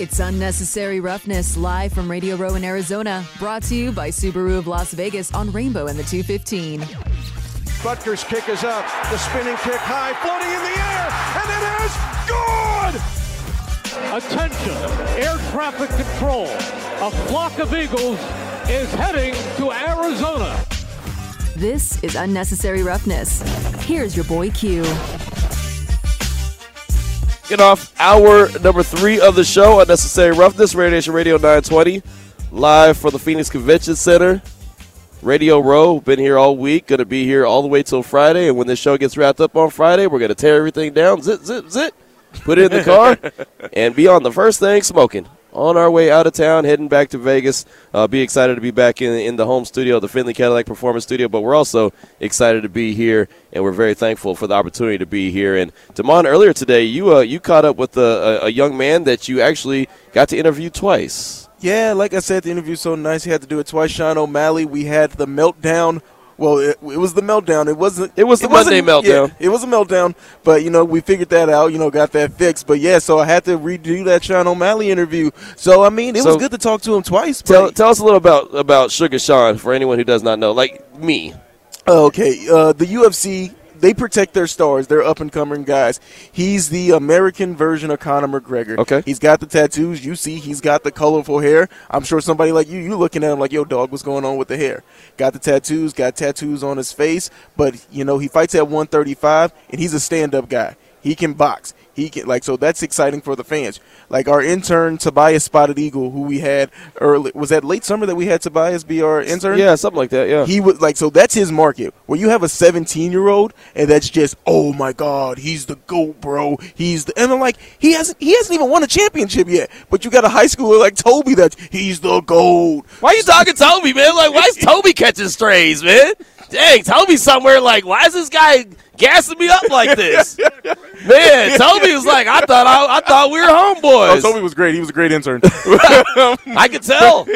It's Unnecessary Roughness live from Radio Row in Arizona, brought to you by Subaru of Las Vegas on Rainbow and the 215. Butker's kick is up. The spinning kick high, floating in the air, and it is good! Attention, air traffic control. A flock of eagles is heading to Arizona. This is Unnecessary Roughness. Here's your boy Q. Get off hour number three of the show, Unnecessary Roughness, Raider Nation Radio 920, live from the Phoenix Convention Center. Radio Row, been here all week, going to be here all the way till Friday. And when this show gets wrapped up on Friday, we're going to tear everything down, zit, zit, zit, put it in the car, and be on the first thing smoking. On our way out of town, heading back to Vegas. Uh, be excited to be back in, in the home studio, the Findlay Cadillac Performance Studio. But we're also excited to be here, and we're very thankful for the opportunity to be here. And Damon, earlier today, you uh, you caught up with a, a, young man that you actually got to interview twice. Yeah, like I said, the interview's so nice. He had to do it twice. Sean O'Malley. We had the meltdown. Well, it, it was the meltdown. It wasn't. It was the wasn't- Monday meltdown. Yeah, it was a meltdown. But you know, we figured that out. You know, got that fixed. But yeah, so I had to redo that Sean O'Malley interview. So I mean, it So- was good to talk to him twice. Tell, but- tell us a little about about Sugar Sean for anyone who does not know, like me. Oh, Okay, uh, the UFC they protect their stars, their up and coming guys. He's the American version of Conor McGregor. Okay. he's got the tattoos. You see, he's got the colorful hair. I'm sure somebody like you, you looking at him like, "Yo, dog, what's going on with the hair?" Got the tattoos, got tattoos on his face, but you know he fights at 135, and he's a stand-up guy. He can box. He can like so that's exciting for the fans. Like our intern Tobias Spotted Eagle, who we had early was that late summer that we had Tobias be our intern. Yeah, something like that. Yeah. He was like so that's his market. Where you have a 17 year old and that's just oh my god, he's the goat, bro. He's the and I'm like he hasn't he hasn't even won a championship yet. But you got a high schooler like Toby that he's the goat. Why are you talking Toby, man? Like, why is Toby catching strays, man? Dang, Toby's somewhere like, why is this guy gassing me up like this? man, Toby was like, I thought I, I thought we were Oh, homeboys. Toby was great. He was a great intern. I could tell.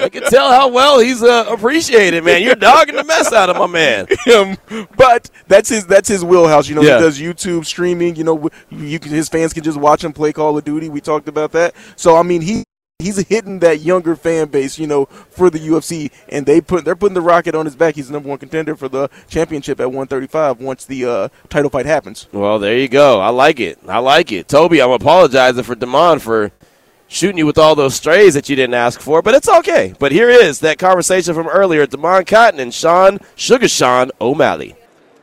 I could tell how well he's uh, appreciated, man. You're dogging the mess out of my man. him, but that's his that's his wheelhouse. You know, Yeah. he does YouTube streaming. You know, you can, his fans can just watch him play Call of Duty. We talked about that. So I mean, he he's hitting that younger fan base. You know, for the UFC, and they put they're putting the rocket on his back. He's the number one contender for the championship at 135 once the uh, title fight happens. Well, there you go. I like it. I like it. Toby, I'm apologizing for Damon for shooting you with all those strays that you didn't ask for, but it's okay. But here is that conversation from earlier Damon Cotton and Sean Sugar Sean O'Malley.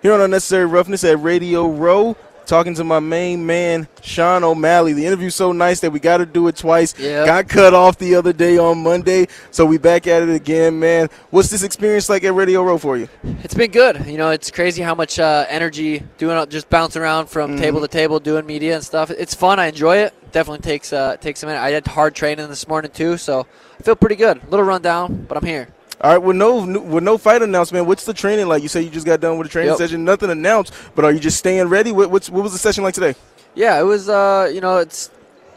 Here on Unnecessary Roughness at Radio Row, talking to my main man, Sean O'Malley. The interview's so nice that we got to do it twice. Yep. Got cut off the other day on Monday, so we back at it again, man. What's this experience like at Radio Row for you? It's been good. You know, it's crazy how much uh, energy doing just bouncing around from Mm-hmm. table to table, doing media and stuff. It's fun. I enjoy it. Definitely takes uh, takes a minute. I had hard training this morning too, so I feel pretty good. A little rundown, but I'm here. All right, with no with no fight announcement, what's the training like? You say you just got done with a training Yep. session, nothing announced, but are you just staying ready? What, what's, what was the session like today? Yeah, it was. Uh, you know, it's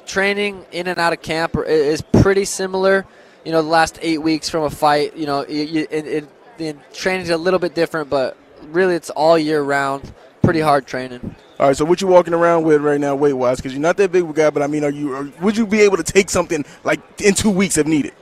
training in and out of camp is pretty similar. You know, the last eight weeks from a fight. You know, it, it, the training's a little bit different, but really it's all year round. Pretty hard training. All right, so what you walking around with right now, weight wise? Because you're not that big of a guy, but I mean, are you? Are, would you be able to take something like in two weeks if needed?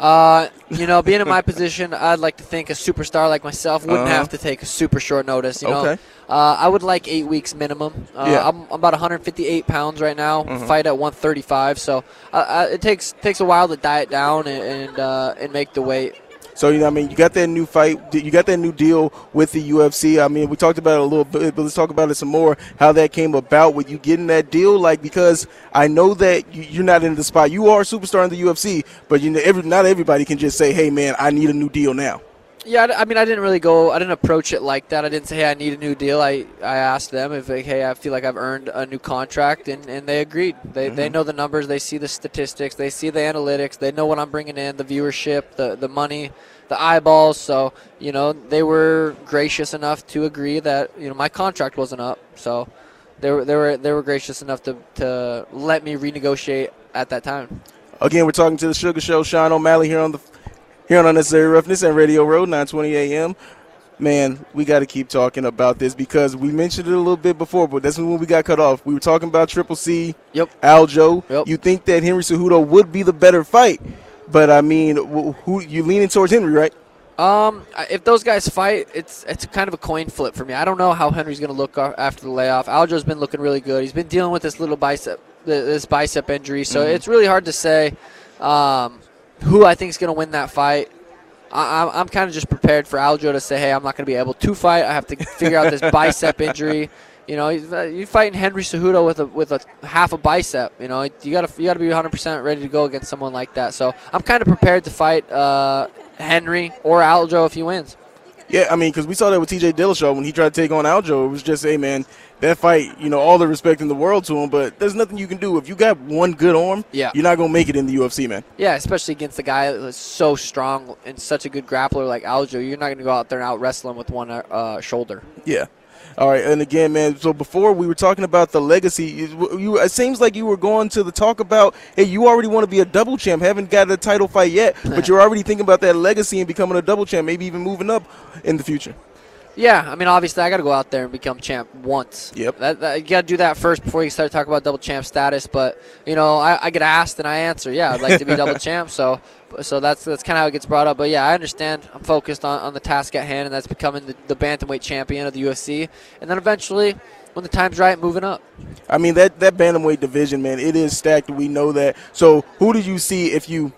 Uh, you know, being in my position, I'd like to think a superstar like myself wouldn't Uh-huh. have to take a super short notice. You know, Okay. uh, I would like eight weeks minimum. Uh, Yeah. I'm, I'm about 158 pounds right now. Mhm. Fight at 135, so uh, uh, it takes takes a while to diet down and and, uh, and make the weight. So you know, I mean, you got that new fight, you got that new deal with the UFC. I mean, we talked about it a little bit, but let's talk about it some more. How that came about with you getting that deal, like because I know that you- you're not in the spot. You are a superstar in the UFC, but you know, every not everybody can just say, "Hey, man, I need a new deal now." Yeah, I mean, I didn't really go. I didn't approach it like that. I didn't say, "Hey, I need a new deal." I, I asked them if, like, "Hey, I feel like I've earned a new contract," and, and they agreed. They, they Mhm. know the numbers. They see the statistics. They see the analytics. They know what I'm bringing in, the viewership, the the money, the eyeballs. So you know, they were gracious enough to agree that you know my contract wasn't up. So they were they were they were gracious enough to to let me renegotiate at that time. Again, we're talking to the Sugar Show, Sean O'Malley here on the here on Unnecessary Roughness and Radio Row, 920 AM. man, we got to keep talking about this because we mentioned it a little bit before, but that's when we got cut off. We were talking about Triple C, Yep. Aljo. Yep. You think that Henry Cejudo would be the better fight, but I mean, who you leaning towards Henry, right? Um, if those guys fight, it's it's kind of a coin flip for me. I don't know how Henry's going to look after the layoff. Aljo's been looking really good. He's been dealing with this little bicep, this bicep injury, so it's really hard to say um, who I think is going to win that fight. I, I'm, I'm kind of just prepared for Aljo to say, hey, I'm not going to be able to fight. I have to figure out this bicep injury. You know, uh, you're fighting Henry Cejudo with a with a half a bicep. You know, you gotta you gotta be 100 percent ready to go against someone like that. So I'm kind of prepared to fight uh, Henry or Aljo if he wins. Yeah, I mean, because we saw that with T.J. Dillashaw when he tried to take on Aljo. It was just, hey, man, that fight, you know, all the respect in the world to him, but there's nothing you can do. If you got one good arm, Yeah. you're not going to make it in the UFC, man. Yeah, especially against a guy that's so strong and such a good grappler like Aljo. You're not going to go out there and out wrestle him with one uh, shoulder. Yeah. All right, and again, man. So before we were talking about the legacy, you, it seems like you were going to the talk about, hey, you already want to be a double champ. Haven't got a title fight yet, but you're already thinking about that legacy and becoming a double champ, maybe even moving up in the future. Yeah, I mean, obviously, I got to go out there and become champ once. Yep. That, that, you got to do that first before you start talking about double champ status. But you know, I, I get asked and I answer, yeah, I'd like to be double champ. So, so that's that's kind of how it gets brought up. But yeah, I understand. I'm focused on, on the task at hand, and that's becoming the, the bantamweight champion of the UFC, and then eventually, when the time's right, moving up. I mean that that bantamweight division, man, it is stacked. We know that. So who did you see if you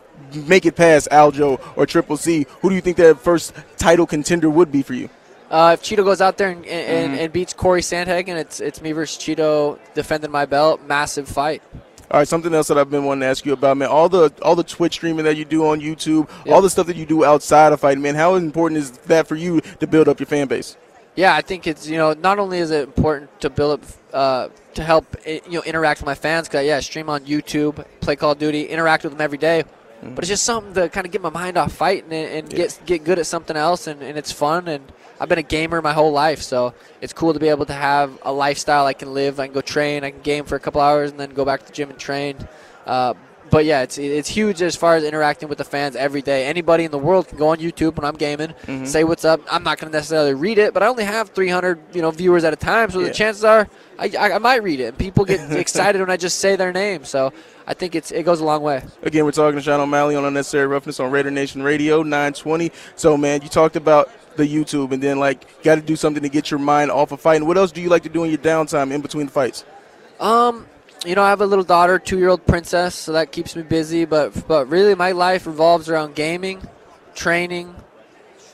make it past Aljo or Triple C? Who do you think that first title contender would be for you? Uh, if Chito goes out there and, and, and beats Cory Sandhagen, it's it's me versus Chito defending my belt. Massive fight. All right, something else that I've been wanting to ask you about, man. All the all the Twitch streaming that you do on YouTube, Yep. all the stuff that you do outside of fighting, man. How important is that for you to build up your fan base? Yeah, I think it's you know not only is it important to build up uh, to help eh, you know interact with my fans because yeah, I stream on YouTube, play Call of Duty, interact with them every day. But it's just something to kind of get my mind off fighting and, and get get good at something else, and, and it's fun. And I've been a gamer my whole life, so it's cool to be able to have a lifestyle I can live. I can go train, I can game for a couple hours, and then go back to the gym and train. Uh, but yeah, it's it's huge as far as interacting with the fans every day. Anybody in the world can go on YouTube when I'm gaming, say what's up. I'm not going to necessarily read it, but I only have 300 you know viewers at a time, so Yeah. the chances are I, I, I might read it. And people get excited when I just say their name, so I think it's it goes a long way. Again, we're talking to Sean O'Malley on Unnecessary Roughness on Raider Nation Radio 920. So, man, you talked about the YouTube and then like got to do something to get your mind off of fighting. What else do you like to do in your downtime in between fights? Um, you know, I have a little daughter, two-year-old princess, so that keeps me busy. But but really, my life revolves around gaming, training,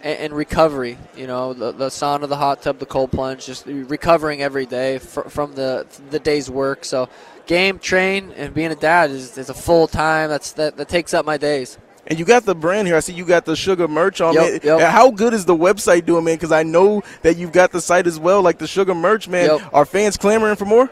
and, and recovery. You know, the, the sauna, the hot tub, the cold plunge, just recovering every day fr- from the the day's work. So, game, train, and being a dad is, is a full time. That's that, that takes up my days. And you got the brand here. I see you got the sugar merch on. Yep, man. yep. How good is the website doing, man? Because I know that you've got the site as well, like the sugar merch, man. Yep. Are fans clamoring for more?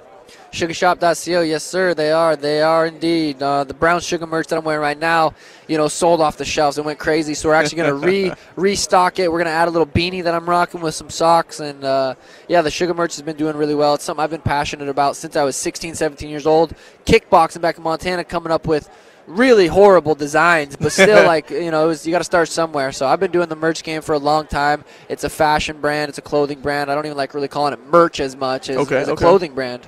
Sugarshop.co, yes sir, they are. They are indeed. Uh, the brown sugar merch that I'm wearing right now, you know, sold off the shelves. It went crazy, so we're actually going to re restock it. We're going to add a little beanie that I'm rocking with some socks, and uh, yeah, the sugar merch has been doing really well. It's something I've been passionate about since I was 16, 17 years old. Kickboxing back in Montana, coming up with really horrible designs, but still like you know, it was, you got to start somewhere. So I've been doing the merch game for a long time. It's a fashion brand, it's a clothing brand. I don't even like really calling it merch as much as, Okay, as a okay. clothing brand.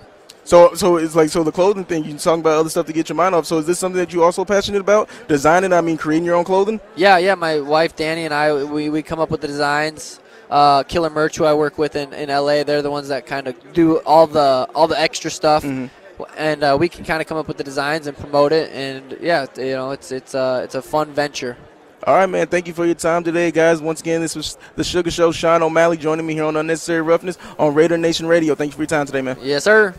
So, so it's like so the clothing thing. You talking about other stuff to get your mind off. So, is this something that you also passionate about? Designing, I mean, creating your own clothing. Yeah, yeah. My wife Danny and I we, we come up with the designs. Uh, Killer Merch, who I work with in, in LA, they're the ones that kind of do all the all the extra stuff, and uh, we can kind of come up with the designs and promote it. And yeah, you know, it's it's uh, it's a fun venture. All right, man. Thank you for your time today, guys. Once again, this was the Sugar Show. Sean O'Malley joining me here on Unnecessary Roughness on Raider Nation Radio. Thank you for your time today, man. Yes, sir.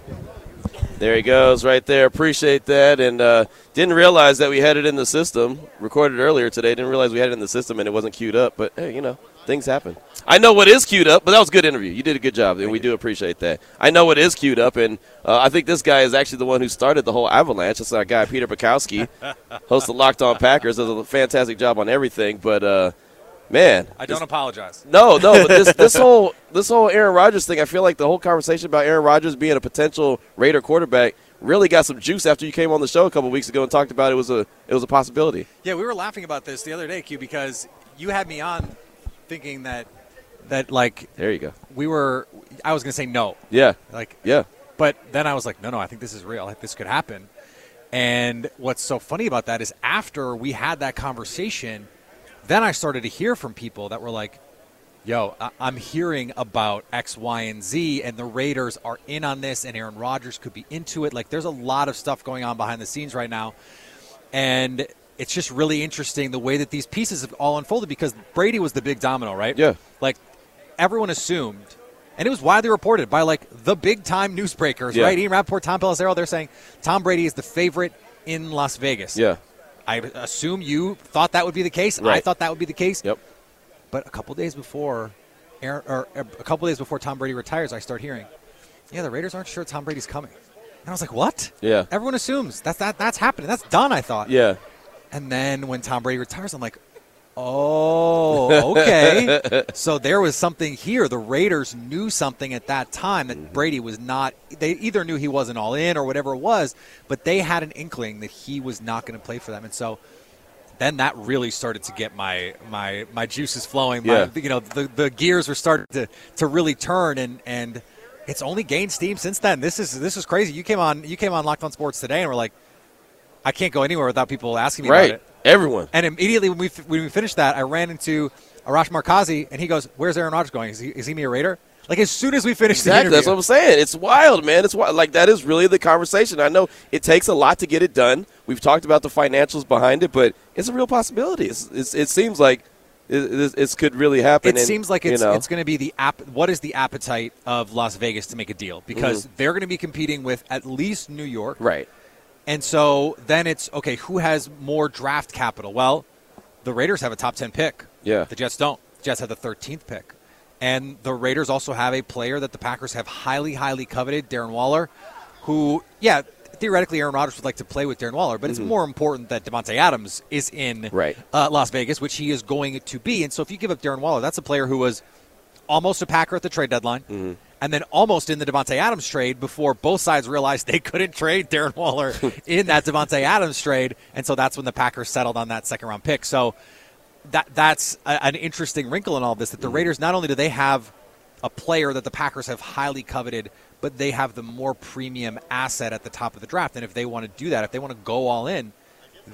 There he goes, right there. Appreciate that. And uh, didn't realize that we had it in the system. Recorded earlier today. Didn't realize we had it in the system and it wasn't queued up. But hey, you know, things happen. I know what is queued up, but that was a good interview. You did a good job, and we do appreciate that. I know what is queued up, and uh, I think this guy is actually the one who started the whole avalanche. That's our guy, Peter Bukowski, host of Locked On Packers. Does a fantastic job on everything. But uh, man, I don't apologize. no, no, but this this whole this whole Aaron Rodgers thing, I feel like the whole conversation about Aaron Rodgers being a potential Raider quarterback really got some juice after you came on the show a couple weeks ago and talked about it was a it was a possibility. Yeah, we were laughing about this the other day, Q, because you had me on thinking that that like There you go. we were. I was gonna say no, Yeah. like, Yeah. but then I was like, no, no, I think this is real. Like this could happen. And what's so funny about that is after we had that conversation, then I started to hear from people that were like, yo, I- I'm hearing about X, Y, and Z, and the Raiders are in on this, and Aaron Rodgers could be into it. Like, there's a lot of stuff going on behind the scenes right now. And it's just really interesting the way that these pieces have all unfolded because Brady was the big domino, right? Yeah. Like, everyone assumed, and it was widely reported by, like, the big time newsbreakers, Yeah. right? Ian Rapoport, Tom Pelissero, they're saying Tom Brady is the favorite in Las Vegas. Yeah. I assume you thought that would be the case. I thought that would be the case. Yep. But a couple days before, Aaron, or uh, a couple days before Tom Brady retires, I start hearing, "Yeah, the Raiders aren't sure Tom Brady's coming." And I was like, "What?" Yeah. Everyone assumes that's that that's happening. That's done. I thought. Yeah. And then when Tom Brady retires, I'm like, "Oh, okay." so there was something here. The Raiders knew something at that time that mm-hmm. Brady was not. They either knew he wasn't all in or whatever it was, but they had an inkling that he was not going to play for them, and so then that really started to get my my my juices flowing. My, Yeah. you know, the, the gears were starting to, to really turn, and and it's only gained steam since then. This is this is crazy. You came on you came on Locked On Sports today, and we're like, I can't go anywhere without people asking me Right. about it. Everyone. And immediately when we when we finished that, I ran into Arash Markazi, and he goes, "Where's Aaron Rodgers going? Is he is he me a Raider?" Like as soon as we finished the Exactly. That's what I'm saying. It's wild, man. It's wild. Like that is really the conversation. I know it takes a lot to get it done. We've talked about the financials behind it, but it's a real possibility. It's, it's, it seems like it, it, could really happen. It and, seems like you it's know, it's going to be the app. What is the appetite of Las Vegas to make a deal? Because they're going to be competing with at least New York, Mm-hmm. right. And so then it's okay. Who has more draft capital? Well, the Raiders have a top ten pick. Yeah. The Jets don't. The Jets have the thirteenth pick, and the Raiders also have a player that the Packers have highly, highly coveted, Darren Waller, who, yeah, theoretically Aaron Rodgers would like to play with Darren Waller, but it's more important that Davante Adams is in Mm-hmm. Right. uh, Las Vegas, which he is going to be. And so if you give up Darren Waller, that's a player who was almost a Packer at the trade deadline. Mm-hmm. And then almost in the Davante Adams trade before both sides realized they couldn't trade Darren Waller in that Davante Adams trade, and so that's when the Packers settled on that second round pick. So that that's a, an interesting wrinkle in all this. That the mm. Raiders not only do they have a player that the Packers have highly coveted, but they have the more premium asset at the top of the draft. And if they want to do that, if they want to go all in,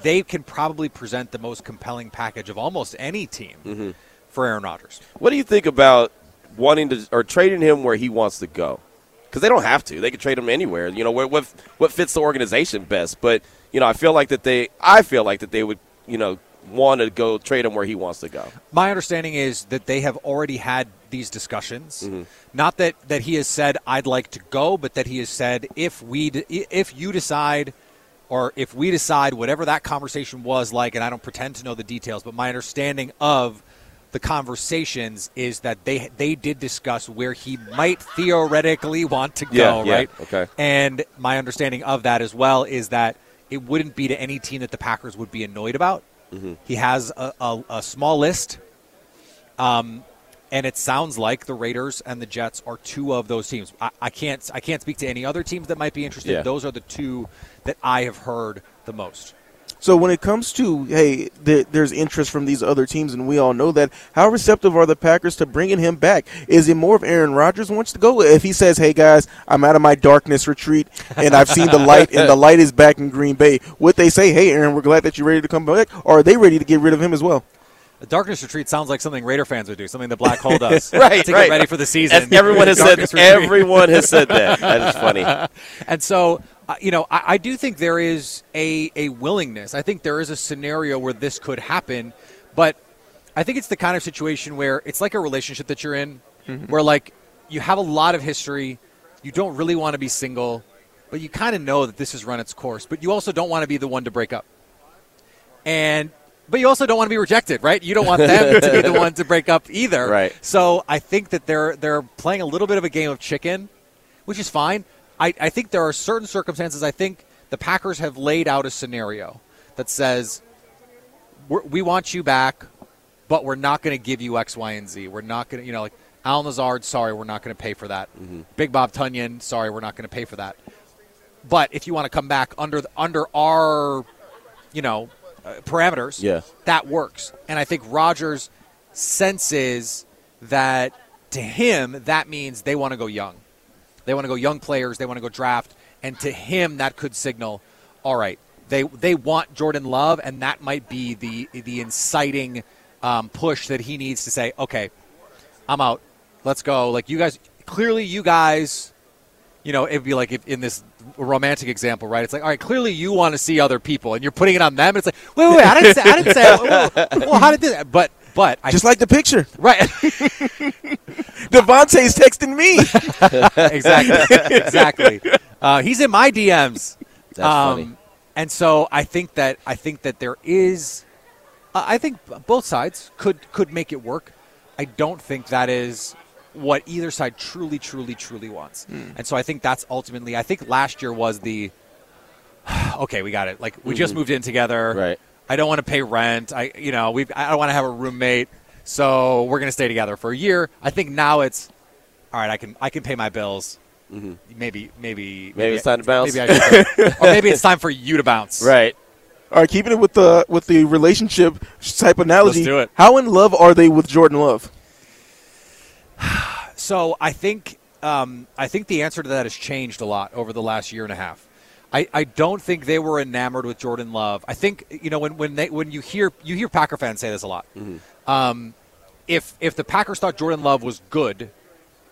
they can probably present the most compelling package of almost any team mm-hmm. for Aaron Rodgers. What do you think about wanting to or trading him where he wants to go? Because they don't have to; they can trade him anywhere. You know what what what fits the organization best. But you know, I feel like that they I feel like that they would you know want to go trade him where he wants to go. My understanding is that they have already had these discussions. Mm-hmm. Not that, that he has said I'd like to go, but that he has said if we if you decide or if we decide whatever that conversation was like, and I don't pretend to know the details, but my understanding of the conversations is that they they did discuss where he might theoretically want to go, Yeah, yeah, right? okay. And my understanding of that as well is that it wouldn't be to any team that the Packers would be annoyed about. Mm-hmm. He has a, a, a small list, um, and it sounds like the Raiders and the Jets are two of those teams. I, I can't I can't speak to any other teams that might be interested. Yeah. Those are the two that I have heard the most. So when it comes to hey, there, there's interest from these other teams, and we all know that. How receptive are the Packers to bringing him back? Is it more of Aaron Rodgers wants to go? If he says, "Hey guys, I'm out of my darkness retreat, and I've seen the light, and the light is back in Green Bay," would they say, "Hey Aaron, we're glad that you're ready to come back," or are they ready to get rid of him as well? The darkness retreat sounds like something Raider fans would do, something the Black Hole does, Right, To right. get ready for the season. As everyone has said. Retreat. Everyone has said that. That is funny. And so, you know, I, I do think there is a, a willingness. I think there is a scenario where this could happen, but I think it's the kind of situation where it's like a relationship that you're in, mm-hmm. where like you have a lot of history, you don't really want to be single, but you kind of know that this has run its course, but you also don't want to be the one to break up. And but you also don't want to be rejected, right? You don't want them to be the one to break up either. Right. So I think that they're they're playing a little bit of a game of chicken, which is fine. I, I think there are certain circumstances. I think the Packers have laid out a scenario that says we're, we want you back, but we're not going to give you X, Y, and Z. We're not going to, you know, like Allen Lazard, sorry, we're not going to pay for that. Big Bob Tonyan, sorry, we're not going to pay for that. But if you want to come back under the, under our, you know, uh, parameters, Yeah. that works. And I think Rodgers senses that to him, that means they want to go young. They want to go young players. They want to go draft. And to him, that could signal, all right, they they want Jordan Love, and that might be the the inciting um, push that he needs to say, okay, I'm out. Let's go. Like you guys, clearly you guys, you know, it'd be like if, in this romantic example, right? It's like, all right, clearly you want to see other people, and you're putting it on them. And it's like, wait, wait, wait I didn't say, I didn't say, well, well how did this? But but I Just like the picture. right. Davante's texting me. exactly. exactly. Uh, he's in my DMs. That's funny. And so I think that I think that there is. Uh, I think both sides could could make it work. I don't think that is what either side truly, truly, truly wants. Hmm. And so I think that's ultimately. I think last year was the. Okay, we got it. Like we just moved in together. Mm-hmm. Right. I don't want to pay rent. I, you know, we. I don't want to have a roommate. So we're going to stay together for a year. I think now it's, all right. I can I can pay my bills. Maybe maybe maybe Mm-hmm. it's time to bounce. Maybe I or maybe it's time for you to bounce. Right. All right, keeping it with the with the relationship type analogy. Let's do it. How in love are they with Jordan Love? So I think um, I think the answer to that has changed a lot over the last year and a half. I, I don't think they were enamored with Jordan Love. I think you know when when they when you hear you hear Packer fans say this a lot. Um, if if the Packers thought Jordan Love was good,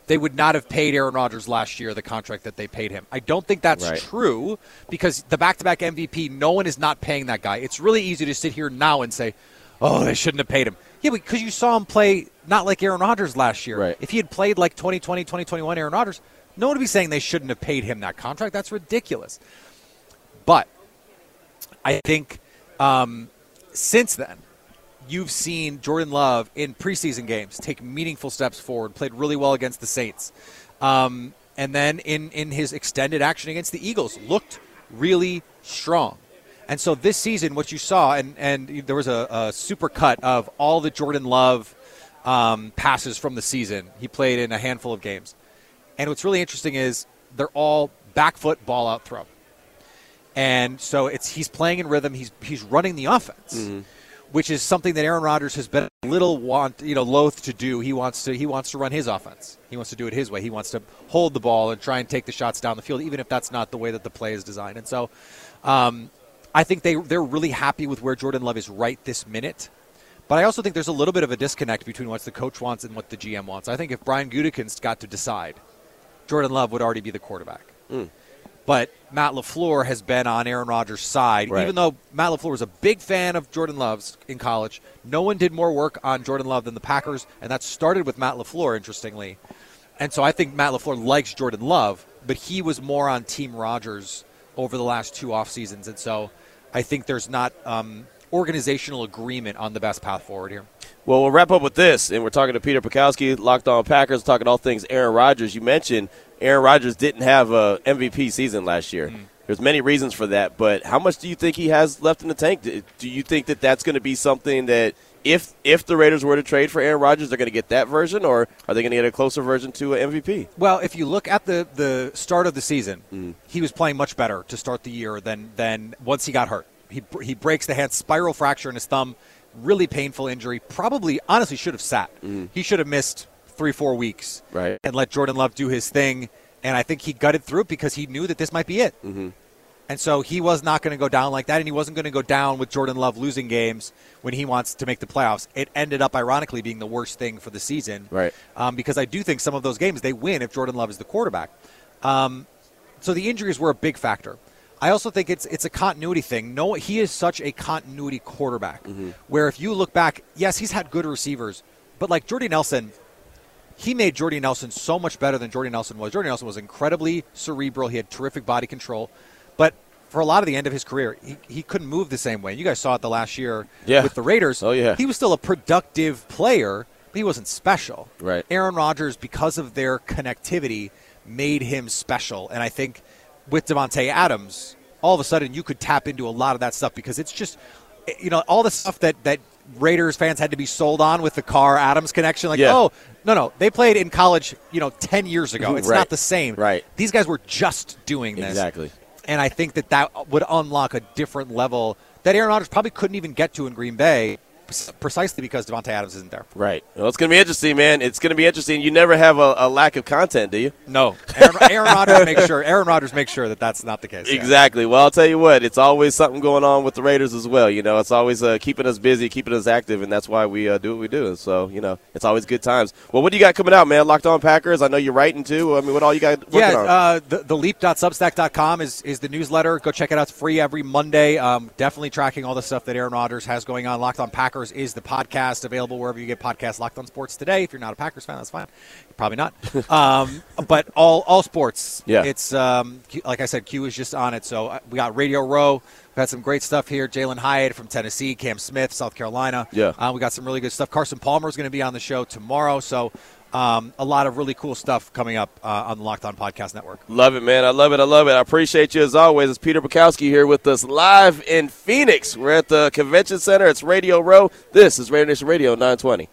they would not have paid Aaron Rodgers last year the contract that they paid him. I don't think that's Right. true because the back-to-back MVP, no one is not paying that guy. It's really easy to sit here now and say, "Oh, they shouldn't have paid him." Yeah, because you saw him play not like Aaron Rodgers last year. Right. If he had played like 2020, 2021 Aaron Rodgers, no one would be saying they shouldn't have paid him that contract. That's ridiculous. But I think um, since then, you've seen Jordan Love in preseason games take meaningful steps forward, played really well against the Saints. Um, and then in, in his extended action against the Eagles, looked really strong. And so this season, what you saw, and, and there was a, a super cut of all the Jordan Love um, passes from the season. He played in a handful of games. And what's really interesting is they're all back foot ball out throw. And so it's he's playing in rhythm. He's he's running the offense, which is something that Aaron Rodgers has been a little want you know loath to do. He wants to he wants to run his offense. He wants to do it his way. He wants to hold the ball and try and take the shots down the field, even if that's not the way that the play is designed. And so, um, I think they they're really happy with where Jordan Love is right this minute. But I also think there's a little bit of a disconnect between what the coach wants and what the GM wants. I think if Brian Gutekunst got to decide, Jordan Love would already be the quarterback. But Matt LaFleur has been on Aaron Rodgers' side. Right. Even though Matt LaFleur was a big fan of Jordan Love's in college, no one did more work on Jordan Love than the Packers, and that started with Matt LaFleur, interestingly. And so I think Matt LaFleur likes Jordan Love, but he was more on Team Rodgers over the last two off seasons. And so I think there's not um, organizational agreement on the best path forward here. Well, we'll wrap up with this, and we're talking to Peter Bukowski, Locked On Packers, talking all things Aaron Rodgers. You mentioned Aaron Rodgers didn't have a MVP season last year. Mm. There's many reasons for that, but how much do you think he has left in the tank? Do you think that that's going to be something that if if the Raiders were to trade for Aaron Rodgers, they're going to get that version, or are they going to get a closer version to an MVP? Well, if you look at the, the start of the season, mm. he was playing much better to start the year than, than once he got hurt. He, he breaks the hand, spiral fracture in his thumb, really painful injury. Probably, honestly, should have sat. Mm. He should have missed three, four weeks Right. and let Jordan Love do his thing. And I think he gutted through it because he knew that this might be it. Mm-hmm. And so he was not going to go down like that, and he wasn't going to go down with Jordan Love losing games when he wants to make the playoffs. It ended up, ironically, being the worst thing for the season. Right. Um, because I do think some of those games they win if Jordan Love is the quarterback. Um, so the injuries were a big factor. I also think it's it's a continuity thing. No, he is such a continuity quarterback. Where if you look back, yes, he's had good receivers, but like Jordy Nelson, he made Jordy Nelson so much better than Jordy Nelson was. Jordy Nelson was incredibly cerebral. He had terrific body control, but for a lot of the end of his career, he, he couldn't move the same way. You guys saw it the last year Yeah. with the Raiders. Oh, yeah. he was still a productive player, but he wasn't special. Right. Aaron Rodgers, because of their connectivity, made him special. And I think with Davante Adams, all of a sudden you could tap into a lot of that stuff because it's just, you know, all the stuff that, that Raiders fans had to be sold on with the Carr Adams connection. Like, Yeah. oh, no, no, they played in college, you know, 10 years ago. It's Right. not the same. Right. These guys were just doing this. Exactly. And I think that that would unlock a different level that Aaron Rodgers probably couldn't even get to in Green Bay precisely because Davante Adams isn't there. Right. Well, it's going to be interesting, man. It's going to be interesting. You never have a, a, lack of content, do you? No. Aaron, Aaron Rodgers makes sure. Aaron Rodgers makes sure that that's not the case. Exactly. Yeah. Well, I'll tell you what. It's always something going on with the Raiders as well. You know, it's always uh, keeping us busy, keeping us active, and that's why we uh, do what we do. So, you know, it's always good times. Well, what do you got coming out, man? Locked On Packers. I know you're writing too. I mean, what all you got? yeah. Uh, the, the leap.substack.com is is the newsletter. Go check it out. It's free every Monday. Um, definitely tracking all the stuff that Aaron Rodgers has going on. Locked On Packers is the podcast available wherever you get podcasts. Locked On Sports today. If you're not a Packers fan, that's fine. Probably not. um, but all all sports. Yeah. It's um, like I said, Q is just on it. So uh, we got Radio Row. We've had some great stuff here. Jalin Hyatt from Tennessee, Cam Smith, South Carolina. Yeah. Uh, we got some really good stuff. Carson Palmer is going to be on the show tomorrow. So um, a lot of really cool stuff coming up uh, on the Locked On Podcast Network. Love it, man. I love it. I love it. I appreciate you as always. It's Peter Bukowski here with us live in Phoenix. We're at the Convention Center. It's Radio Row. This is Raider Nation Radio 920.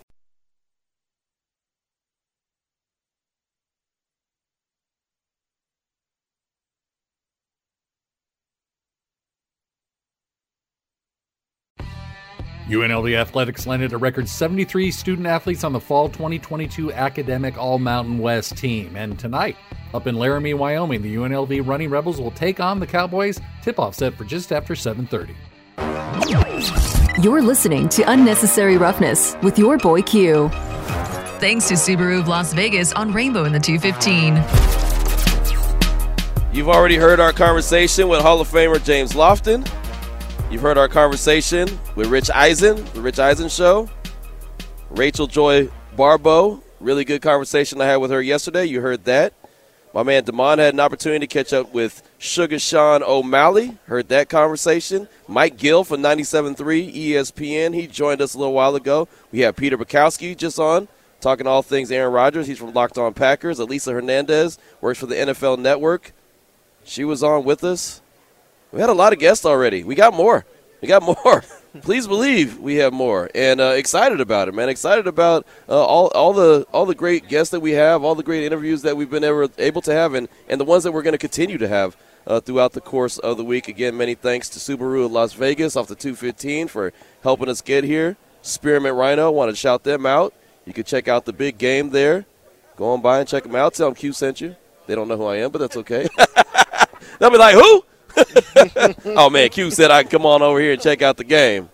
UNLV Athletics landed a record 73 student athletes on the fall 2022 academic All Mountain West team. And tonight, up in Laramie, Wyoming, the UNLV Running Rebels will take on the Cowboys. Tip-off set for just after 7:30. You're listening to Unnecessary Roughness with your boy Q. Thanks to Subaru of Las Vegas on Rainbow in the 215. You've already heard our conversation with Hall of Famer James Lofton. You've heard our conversation with Rich Eisen, the Rich Eisen Show. Rachel Joy Barbeau, really good conversation I had with her yesterday. You heard that. My man Damon had an opportunity to catch up with Sugar Sean O'Malley. Heard that conversation. Mike Gill from 97.3 ESPN. He joined us a little while ago. We have Peter Bukowski just on talking all things Aaron Rodgers. He's from Locked On Packers. Elisa Hernandez works for the NFL Network. She was on with us. We had a lot of guests already. We got more. We got more. Please believe we have more, and uh, excited about it, man. Excited about uh, all, all the all the great guests that we have, all the great interviews that we've been ever able to have, and, and the ones that we're going to continue to have uh, throughout the course of the week. Again, many thanks to Subaru of Las Vegas off the 215 for helping us get here. Spearmint Rhino, want to shout them out. You can check out the big game there. Go on by and check them out. Tell them Q sent you. They don't know who I am, but that's okay. They'll be like, who? oh man, Q said I can come on over here and check out the game.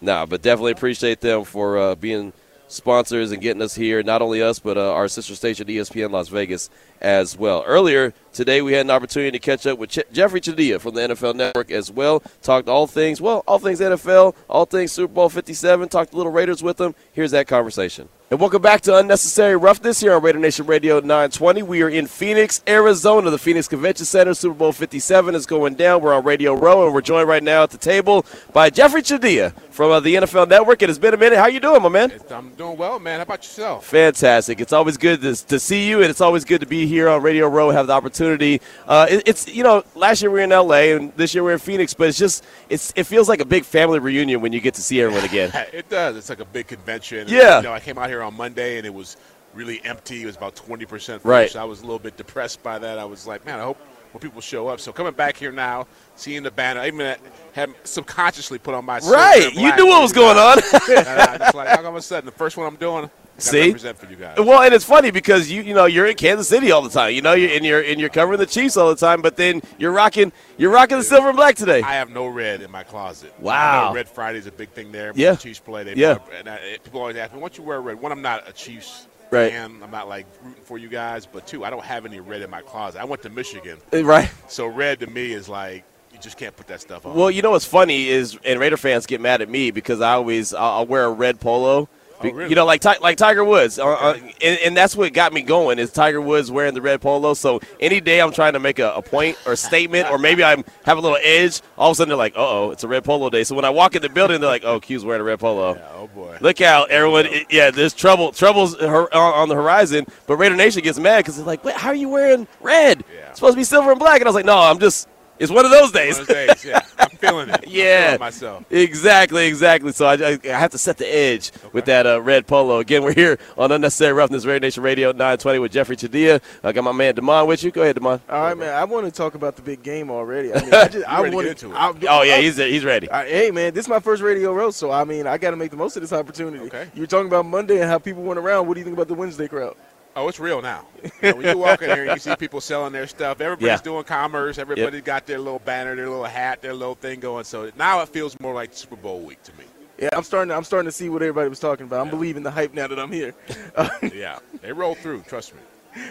Nah, but definitely appreciate them for uh, being sponsors and getting us here. Not only us, but uh, our sister station ESPN Las Vegas as well. Earlier today, we had an opportunity to catch up with Ch- Jeffri Chadiha from the NFL Network as well. Talked all things, well, all things NFL, all things Super Bowl 57. Talked a little Raiders with him. Here's that conversation. And welcome back to Unnecessary Roughness here on Raider Nation Radio 920. We are in Phoenix, Arizona. The Phoenix Convention Center, Super Bowl 57 is going down. We're on Radio Row, and we're joined right now at the table by Jeffri Chadiha from uh, the NFL Network. It has been a minute. How you doing, my man? I'm doing well, man. How about yourself? Fantastic. It's always good to, to see you, and it's always good to be here on Radio Row, have the opportunity. Uh, it, it's, you know, last year we were in L.A., and this year we're in Phoenix, but it's just, it's it feels like a big family reunion when you get to see everyone again. it does. It's like a big convention. Yeah. You know, I came out here on Monday, and it was really empty. It was about 20% Right. I was a little bit depressed by that. I was like, man, I hope more people show up. So coming back here now, seeing the banner, I even had subconsciously put on my Right. You knew what was going on. and I just like, all of a sudden, the first one I'm doing, See? for you guys. Well, and it's funny because you you know you're in Kansas City all the time. You know, you're and you're and you're covering the Chiefs all the time. But then you're rocking you're rocking the silver and black today. I have no red in my closet. Wow. Red Friday is a big thing there. Yeah. The Chiefs play. They Yeah. And I, people always ask me, "Once you wear red?" One, I'm not a Chiefs Right. fan. I'm not like rooting for you guys. But two, I don't have any red in my closet. I went to Michigan, eh, right. so red to me is like you just can't put that stuff on. Well, you know what's funny is, and Raider fans get mad at me because I always I'll wear a red polo. Oh, really? You know, like like Tiger Woods, uh, uh, and, and that's what got me going. Is Tiger Woods wearing the red polo? So any day I'm trying to make a, a point or statement, or maybe I'm have a little edge. All of a sudden they're like, "Uh oh, it's a red polo day." So when I walk in the building, they're like, "Oh, Q's wearing a red polo." Yeah, oh boy. Look out, everyone! It- yeah, there's trouble. Trouble's on the horizon. But Raider Nation gets mad because they're like, "Wait, how are you wearing red? Yeah. It's supposed to be silver and black." And I was like, "No, I'm just It's one of those days. One of those days, yeah. I'm feeling it. I'm Yeah, feeling myself. exactly, exactly. So I, I, I have to set the edge with that uh, red polo. Again, we're here on Unnecessary Roughness, Raider Nation Radio 920 with Jeffri Chadiha. I got my man Demond with you. Go ahead, Demond. All right, man. I want to talk about the big game already. I mean, I just, I ready to get into it. I, Oh yeah, I- he's he's ready. I- hey, man, this is my first radio roast, so I mean, I got to make the most of this opportunity. Okay. You were talking about Monday and how people went around. What do you think about the Wednesday crowd? Oh, it's real now. You know, when you walk in here, you see people selling their stuff. Everybody's Yeah. doing commerce. Everybody got their little banner, their little hat, their little thing going. So now it feels more like Super Bowl week to me. Yeah, I'm starting. I'm starting to see what everybody was talking about. I'm believing the hype now that I'm here. Yeah, they roll through. Trust me.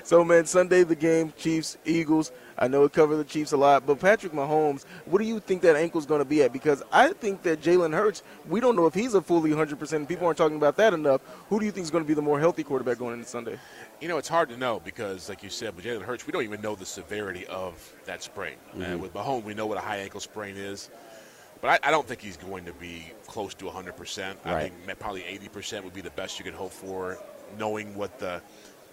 So, man, Sunday the game, Chiefs, Eagles. I know it covered the Chiefs a lot, but Patrick Mahomes, what do you think that ankle's going to be at? Because I think that Jalen Hurts, we don't know if he's a fully 100%. People aren't talking about that enough. Who do you think is going to be the more healthy quarterback going into Sunday? You know, it's hard to know because, like you said, with Jalen Hurts, we don't even know the severity of that sprain. And with Mahomes, we know what a high ankle sprain is. But I, I don't think he's going to be close to 100%. I think probably 80% would be the best you could hope for, knowing what the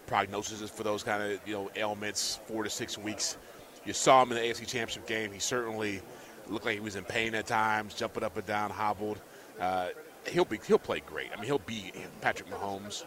prognosis is for those kind of you know ailments, four to six weeks. You saw him in the AFC Championship game. He certainly looked like he was in pain at times, jumping up and down, hobbled. Uh, he'll be he'll play great. I mean, he'll be Patrick Mahomes,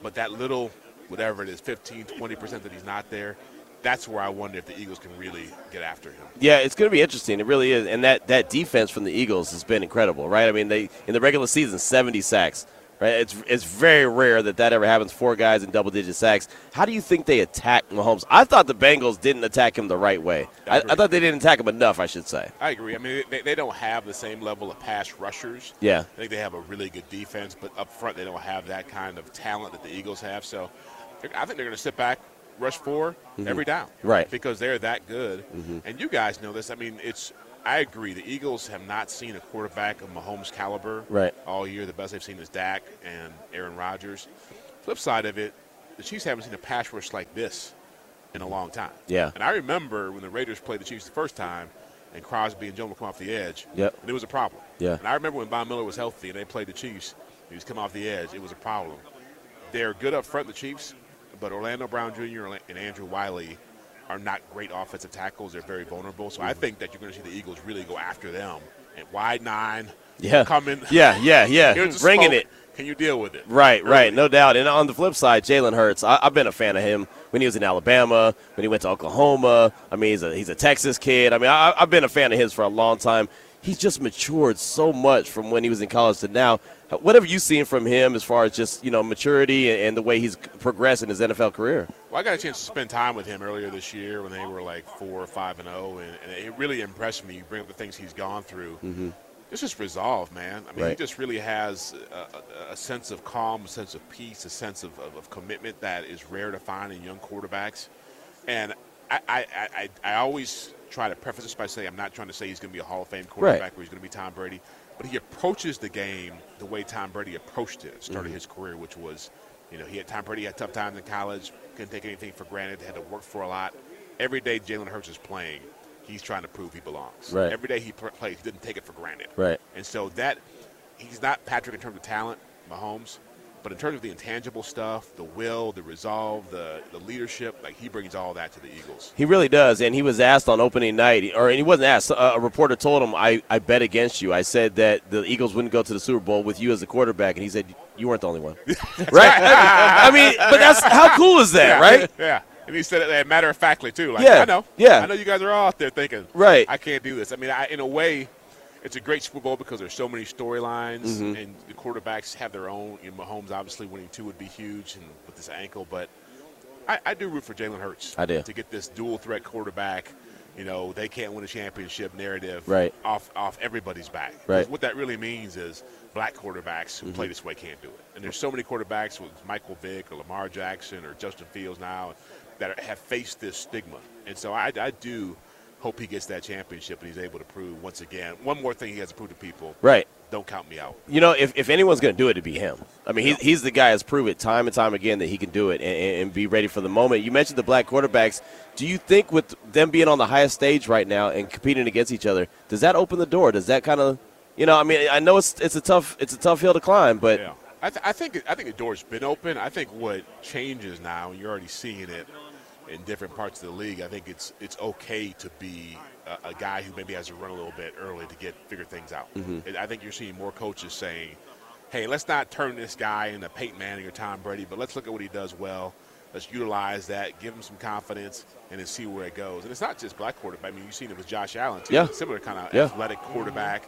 but that little whatever it is, 15, 20 percent that he's not there. That's where I wonder if the Eagles can really get after him. Yeah, it's going to be interesting. It really is. And that, that defense from the Eagles has been incredible, right? I mean, they in the regular season, 70 sacks, right? It's it's very rare that that ever happens. Four guys in double digit sacks. How do you think they attack Mahomes? I thought the Bengals didn't attack him the right way. I I, I thought they didn't attack him enough, I should say. I agree. I mean, they, they don't have the same level of pass rushers. Yeah. I think they have a really good defense, but up front they don't have that kind of talent that the Eagles have. So I think they're going to sit back, rush 4 every down, Mm-hmm. Right. Mm-hmm. Because they're that good. And you guys know this. I mean, it's. I agree. The Eagles have not seen a quarterback of Mahomes' caliber Right. all year. The best they've seen is Dak and Aaron Rodgers. Flip side of it, the Chiefs haven't seen a pass rush like this in a long time. Yeah. And I remember when the Raiders played the Chiefs the first time, and Crosby and Jones would come off the edge. Yep. And it was a problem. Yeah. And I remember when Von Miller was healthy and they played the Chiefs, he was coming off the edge. It was a problem. They're good up front, the Chiefs, but Orlando Brown Jr. and Andrew Wylie are not great offensive tackles. They're very vulnerable. So I think that you're going to see the Eagles really go after them. And wide nine, Yeah. coming. Yeah, yeah, yeah. Bringing it. Can you deal with it? Right, right, no doubt. And on the flip side, Jalen Hurts, I, I've been a fan of him when he was in Alabama, when he went to Oklahoma. I mean, he's a he's a Texas kid. I mean, I, I've been a fan of his for a long time. He's just matured so much from when he was in college to now. What have you seen from him as far as just you know maturity and, and the way he's progressed in his NFL career? Well, I got a chance to spend time with him earlier this year when they were like four or five and zero, and, and it really impressed me. You bring up the things he's gone through. Mm-hmm. It's just resolve, man. I mean, he just really has a, a, sense of calm, a sense of peace, a sense of, of, of commitment that is rare to find in young quarterbacks. And I, I, I, I always try to preface this by saying I'm not trying to say he's going to be a Hall of Fame quarterback or he's going to be Tom Brady, but he approaches the game the way Tom Brady approached it at the start of mm-hmm. his career, which was, you know, he had Tom Brady had tough times in college, couldn't take anything for granted, had to work for a lot. Every day Jalen Hurts is playing, he's trying to prove he belongs. Right. Every day he pl- plays, he didn't take it for granted. Right. And so that he's not Patrick in terms of talent, Mahomes, but in terms of the intangible stuff, the will, the resolve, the the leadership, like he brings all that to the Eagles. He really does, and he was asked on opening night, or he wasn't asked. A, a reporter told him, "I, I bet against you. I said that the Eagles wouldn't go to the Super Bowl with you as the quarterback," and he said, "You weren't the only one." right? I mean, but that's how cool is that, yeah, right? Yeah. And he said it matter of factly too. Like Yeah, I know. yeah. I know you guys are all out there thinking, Right. I can't do this. I mean, I, in a way, it's a great Super Bowl because there's so many storylines, Mm-hmm. and the quarterbacks have their own. You know, Mahomes obviously winning two would be huge, and with this ankle, but I, I do root for Jalen Hurts. I do. to get this dual threat quarterback. You know, they can't win a championship narrative Right. off off everybody's back. Right. Mm-hmm. What that really means is black quarterbacks who play this way can't do it. And there's so many quarterbacks with Michael Vick or Lamar Jackson or Justin Fields now that are, have faced this stigma. And so I, I do hope he gets that championship and he's able to prove once again one more thing he has to prove to people. Right. Don't count me out. You know, if, if anyone's going to do it, it'd be him. I mean, he's, he's the guy that's proved it time and time again that he can do it and, and, and be ready for the moment. You mentioned the black quarterbacks. Do you think with them being on the highest stage right now and competing against each other, does that open the door? Does that kind of, you know, I mean, I know it's it's a tough it's a tough hill to climb, but Yeah, I, th- I think I think the door's been open. I think what changes now, and you're already seeing it, in different parts of the league, I think it's it's okay to be a, a guy who maybe has to run a little bit early to get figure things out. Mhm. And I think you're seeing more coaches saying, "Hey, let's not turn this guy into Peyton Manning or Tom Brady, but let's look at what he does well. Let's utilize that, give him some confidence, and then see where it goes." And it's not just black quarterback. I mean, you've seen it with Josh Allen, too. Yeah. similar kind of Yeah. athletic quarterback.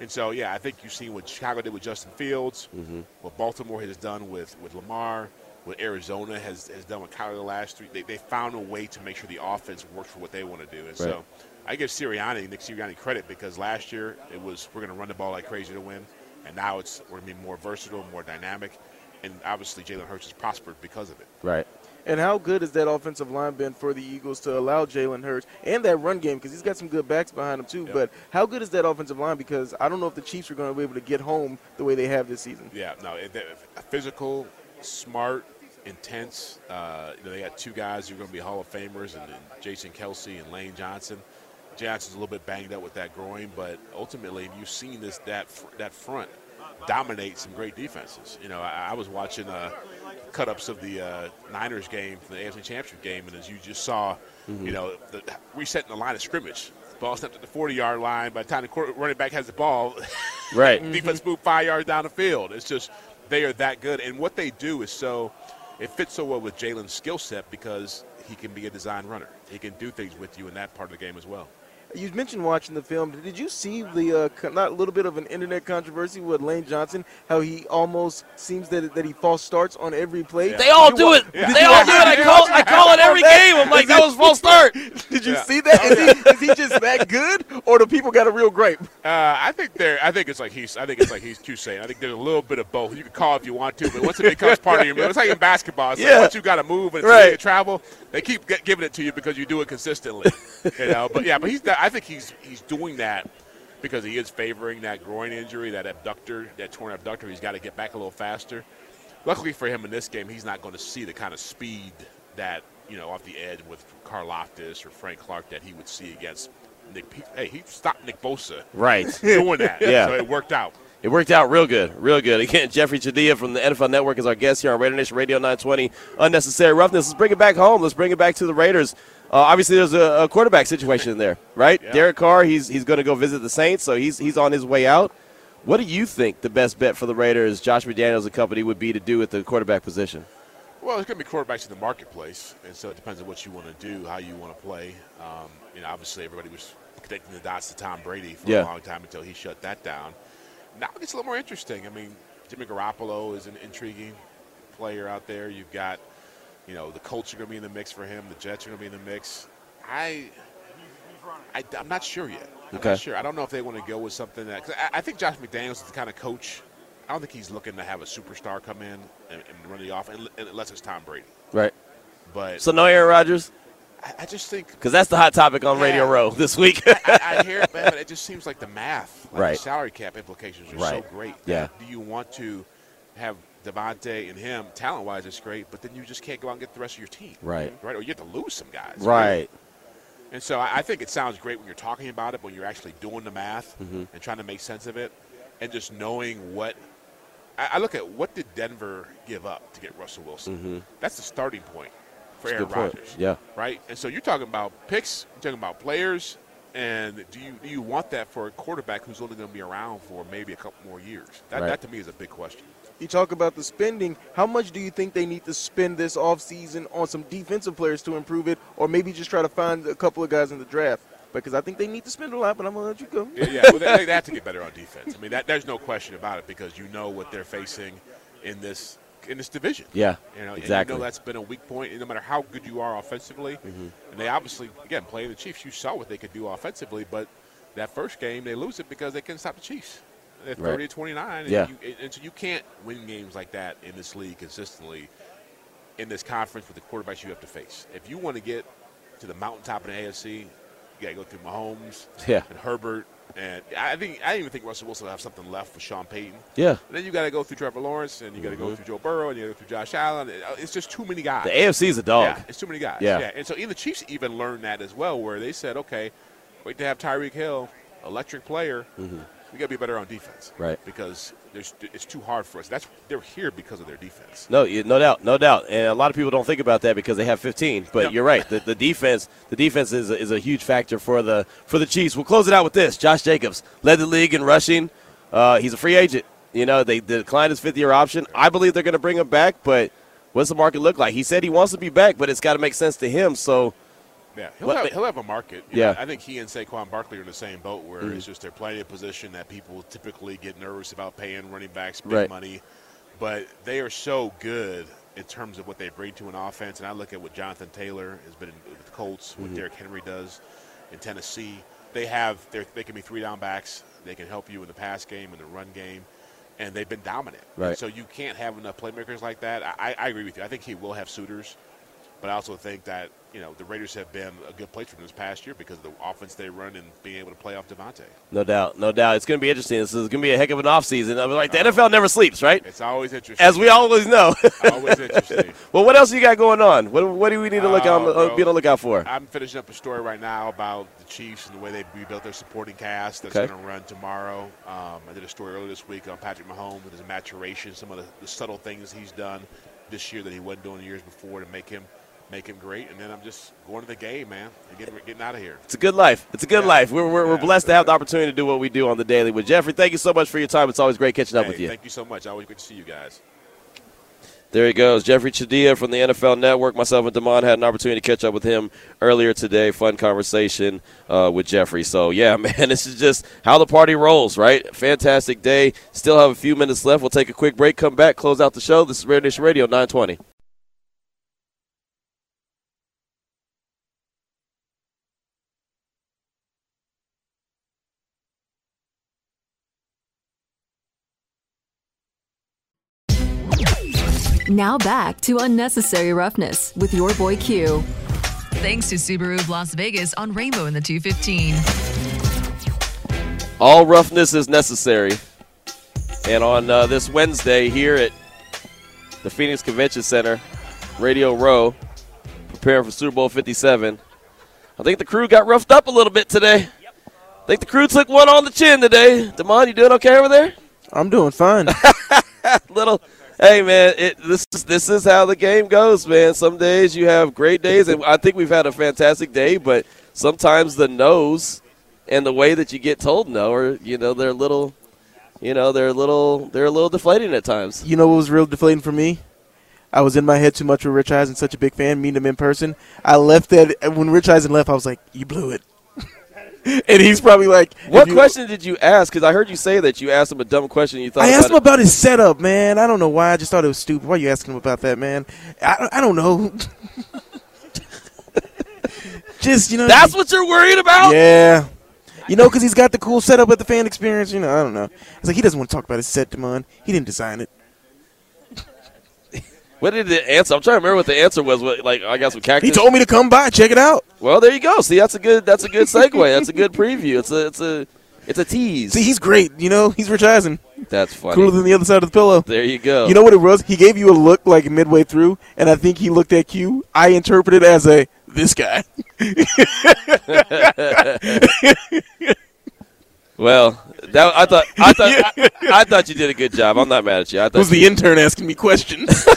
And so, yeah, I think you've seen what Chicago did with Justin Fields, Mm-hmm. what Baltimore has done with, with Lamar, what Arizona has, has done with Kyler the last three. They, they found a way to make sure the offense works for what they want to do. And so I give Sirianni, Nick Sirianni, credit because last year it was we're going to run the ball like crazy to win. And now it's we're going to be more versatile, more dynamic. And obviously, Jalen Hurts has prospered because of it. Right. And how good has that offensive line been for the Eagles to allow Jalen Hurts and that run game because he's got some good backs behind him too. But how good is that offensive line? Because I don't know if the Chiefs are going to be able to get home the way they have this season. Yeah, no, it, it- physical, smart, intense. Uh, you know, they got two guys who are going to be Hall of Famers, and, and Jason Kelce and Lane Johnson. Johnson's a little bit banged up with that groin, but ultimately, you've seen this that fr- that front dominate some great defenses. You know, I, I was watching uh, cut-ups of the uh, Niners game, the AFC Championship game, and as you just saw, Mm-hmm. you know, the, resetting the line of scrimmage. Ball snapped at the 40-yard line. By the time the quarter- running back has the ball, Right. defense move five yards down the field. It's just they are that good, and what they do is so it fits so well with Jalen's skill set because he can be a design runner. He can do things with you in that part of the game as well. You mentioned watching the film. Did you see the uh, not a little bit of an internet controversy with Lane Johnson? How he almost seems that that he false starts on every play. They all do it. did They all do it. I call, I call it every game. I'm like, that was false start. Did you Yeah. see that? Is he, is he just that good, or do people got a real gripe? Uh, I think they're. I think it's like he's. I think it's like he's Q saying. I think there's a little bit of both. You can call if you want to, but once it becomes part of your move, it's like in basketball. It's like Yeah. once you got to move and it's Right. right. travel, they keep get, giving it to you because you do it consistently. You know, but yeah, but he's. I think he's he's doing that because he is favoring that groin injury, that abductor, that torn abductor. He's got to get back a little faster. Luckily for him in this game, he's not going to see the kind of speed that you know off the edge with Karlaftis or Frank Clark that he would see against Nick. Hey, he stopped Nick Bosa Right. doing that. Yeah. So it worked out. It worked out real good, real good. Again, Jeffri Chadiha from the NFL Network is our guest here on Raider Nation Radio 920. Unnecessary roughness. Let's bring it back home. Let's bring it back to the Raiders. Uh, obviously, there's a, a quarterback situation in there, right? Yeah. Derek Carr, he's he's going to go visit the Saints, so he's he's on his way out. What do you think the best bet for the Raiders, Josh McDaniels and company, would be to do at the quarterback position? Well, there's going to be quarterbacks in the marketplace, and so it depends on what you want to do, how you want to play. Um, you know, obviously everybody was connecting the dots to Tom Brady for Yeah. a long time until he shut that down. Now it gets a little more interesting. I mean, Jimmy Garoppolo is an intriguing player out there. You've got, you know, the Colts are going to be in the mix for him. The Jets are going to be in the mix. I, I, am not sure yet. I'm Okay. not sure. I don't know if they want to go with something that. Cause I, I think Josh McDaniels is the kind of coach. I don't think he's looking to have a superstar come in and, and run the offense unless it's Tom Brady. Right. But So no Aaron Rodgers, I, I just think because that's the hot topic on Radio Row this week. I, I hear it, man, but it just seems like the math, like Right. the salary cap implications are Right. so great. Yeah. Do you want to have Davante and him talent wise? It's great, but then you just can't go out and get the rest of your team. Right. Right. Or you have to lose some guys. right. And so I I think it sounds great when you're talking about it, but when you're actually doing the math Mm-hmm. and trying to make sense of it, and just knowing what. I, I look at what did Denver give up to get Russell Wilson. That's the starting point for Mm-hmm. That's Aaron. Rodgers. Yeah. Right. And so you're talking about picks, you're talking about players, and do you do you want that for a quarterback who's only going to be around for maybe a couple more years? That, Right. that to me is a big question. You talk about the spending. How much do you think they need to spend this offseason on some defensive players to improve it, or maybe just try to find a couple of guys in the draft? Because I think they need to spend a lot, but I'm going to let you go. Yeah, yeah well, they, they have to get better on defense. I mean, that, there's no question about it because you know what they're facing in this in this division. Yeah, you know, exactly. Mm-hmm. And you know that's been a weak point. And no matter how good you are offensively, and they obviously again playing the Chiefs, you saw what they could do offensively. But that first game, they lose it because they couldn't stop the Chiefs. Right. 30 to 29. And Yeah. You, and so you can't win games like that in this league consistently. In this conference with the quarterbacks you have to face, if you want to get to the mountaintop in the AFC, you got to go through Mahomes Yeah. and Herbert. And I think I even think Russell Wilson will have something left for Sean Payton. Yeah. And then you got to go through Trevor Lawrence, and you got to go mm-hmm. through Joe Burrow, and you got to go through Josh Allen. Uh, it's just too many guys. The AFC is a dog. Yeah, it's too many guys. Yeah. And so even the Chiefs even learned that as well, where they said, okay, wait to have Tyreek Hill, electric player, mm-hmm. We got to be better on defense. Right. Because there's, it's too hard for us. That's they're here because of their defense. No, you- no doubt, no doubt, and a lot of people don't think about that because they have 15. But Yeah. you're right. The, the defense, the defense is a, is a huge factor for the for the Chiefs. We'll close it out with this: Josh Jacobs led the league in rushing. Uh, he's a free agent. You know, they declined his fifth year option. I believe they're going to bring him back, but what's the market look like? He said he wants to be back, but it's got to make sense to him. So, Yeah, he'll, What- have, he'll have a market. You Yeah. know, I think he and Saquon Barkley are in the same boat where mm-hmm. it's just they're playing a position that people typically get nervous about paying running backs big Right. money, but they are so good in terms of what they bring to an offense. And I look at what Jonathan Taylor has been in, with the Colts, what mm-hmm. Derrick Henry does in Tennessee. They have they're- can be three down backs. They can help you in the pass game and the run game. And they've been dominant. And Right. so you can't have enough playmakers like that. I, I agree with you. I think he will have suitors. But I also think that you know the Raiders have been a good place for them this past year because of the offense they run and being able to play off Davante. no doubt, no doubt, it's going to be interesting. This is going to be a heck of an offseason. I mean, like the NFL never sleeps, right? It's always interesting. As we always know. always interesting. well, what else you got going on? What, what do we need to look on, Uh, uh, be on the lookout for? I'm finishing up a story right now about the Chiefs and the way they rebuilt their supporting cast that's Okay. going to run tomorrow. Um, I did a story earlier this week on Patrick Mahomes and his maturation, some of the, the subtle things he's done this year that he wasn't doing the years before to make him make him great. And then I'm just going to the game, man, and getting, getting out of here. It's a good life. It's a good Yeah. life. We're, we're, we're blessed to have the opportunity to do what we do on the daily with Jeffri. Thank you so much for your time. It's always great catching up Hey, with you. Thank you so much. Always good to see you guys. There he goes, Jeffri Chadiha from the NFL Network. Myself and Damon had an opportunity to catch up with him earlier today. Fun conversation uh, with Jeffri. So yeah, man, this is just how the party rolls, right? Fantastic day. Still have a few minutes left. We'll take a quick break. Come back, close out the show. This is Raider Nation Radio 920. Now back to Unnecessary Roughness with your boy Q. Thanks to Subaru of Las Vegas on Rainbow in the 215. All roughness is necessary. And on uh, this Wednesday here at the Phoenix Convention Center, Radio Row, preparing for Super Bowl 57, I think the crew got roughed up a little bit today. I think the crew took one on the chin today. Damon, you doing okay over there? I'm doing fine. little. Hey man, it, this is this is how the game goes, man. Some days you have great days, and I think we've had a fantastic day. But sometimes the no's and the way that you get told no, are you know they're a little, you know they're a little they're a little deflating at times. You know what was real deflating for me? I was in my head too much with Rich Eisen, such a big fan, meeting him in person. I left that when Rich Eisen left, I was like, "You blew it," and he's probably like, What you- question did you ask? Because I heard you say that you asked him a dumb question. You thought I asked him it. about his setup, man. I don't know why. I just thought it was stupid. Why are you asking him about that, man? I, I don't know. just you know, That's what you're worried about. Yeah. You know, because he's got the cool setup at the fan experience. You know, I don't know. It's like he doesn't want to talk about his set, Demond. He didn't design it. What did the answer? I'm trying to remember what the answer was. What, like I got some cactus. He told me to come by, check it out. Well, there you go. See, that's a good. That's a good segue. that's a good preview. It's a. It's a. It's a tease. See, he's great. You know, he's Rich Eisen. That's funny. Cooler than the other side of the pillow. There you go. You know what it was? He gave you a look like midway through, and I think he looked at you. Q. I interpreted as a this guy. Well, that I thought. I thought. I, I thought you did a good job. I'm not mad at you. I thought it was the intern asking me questions.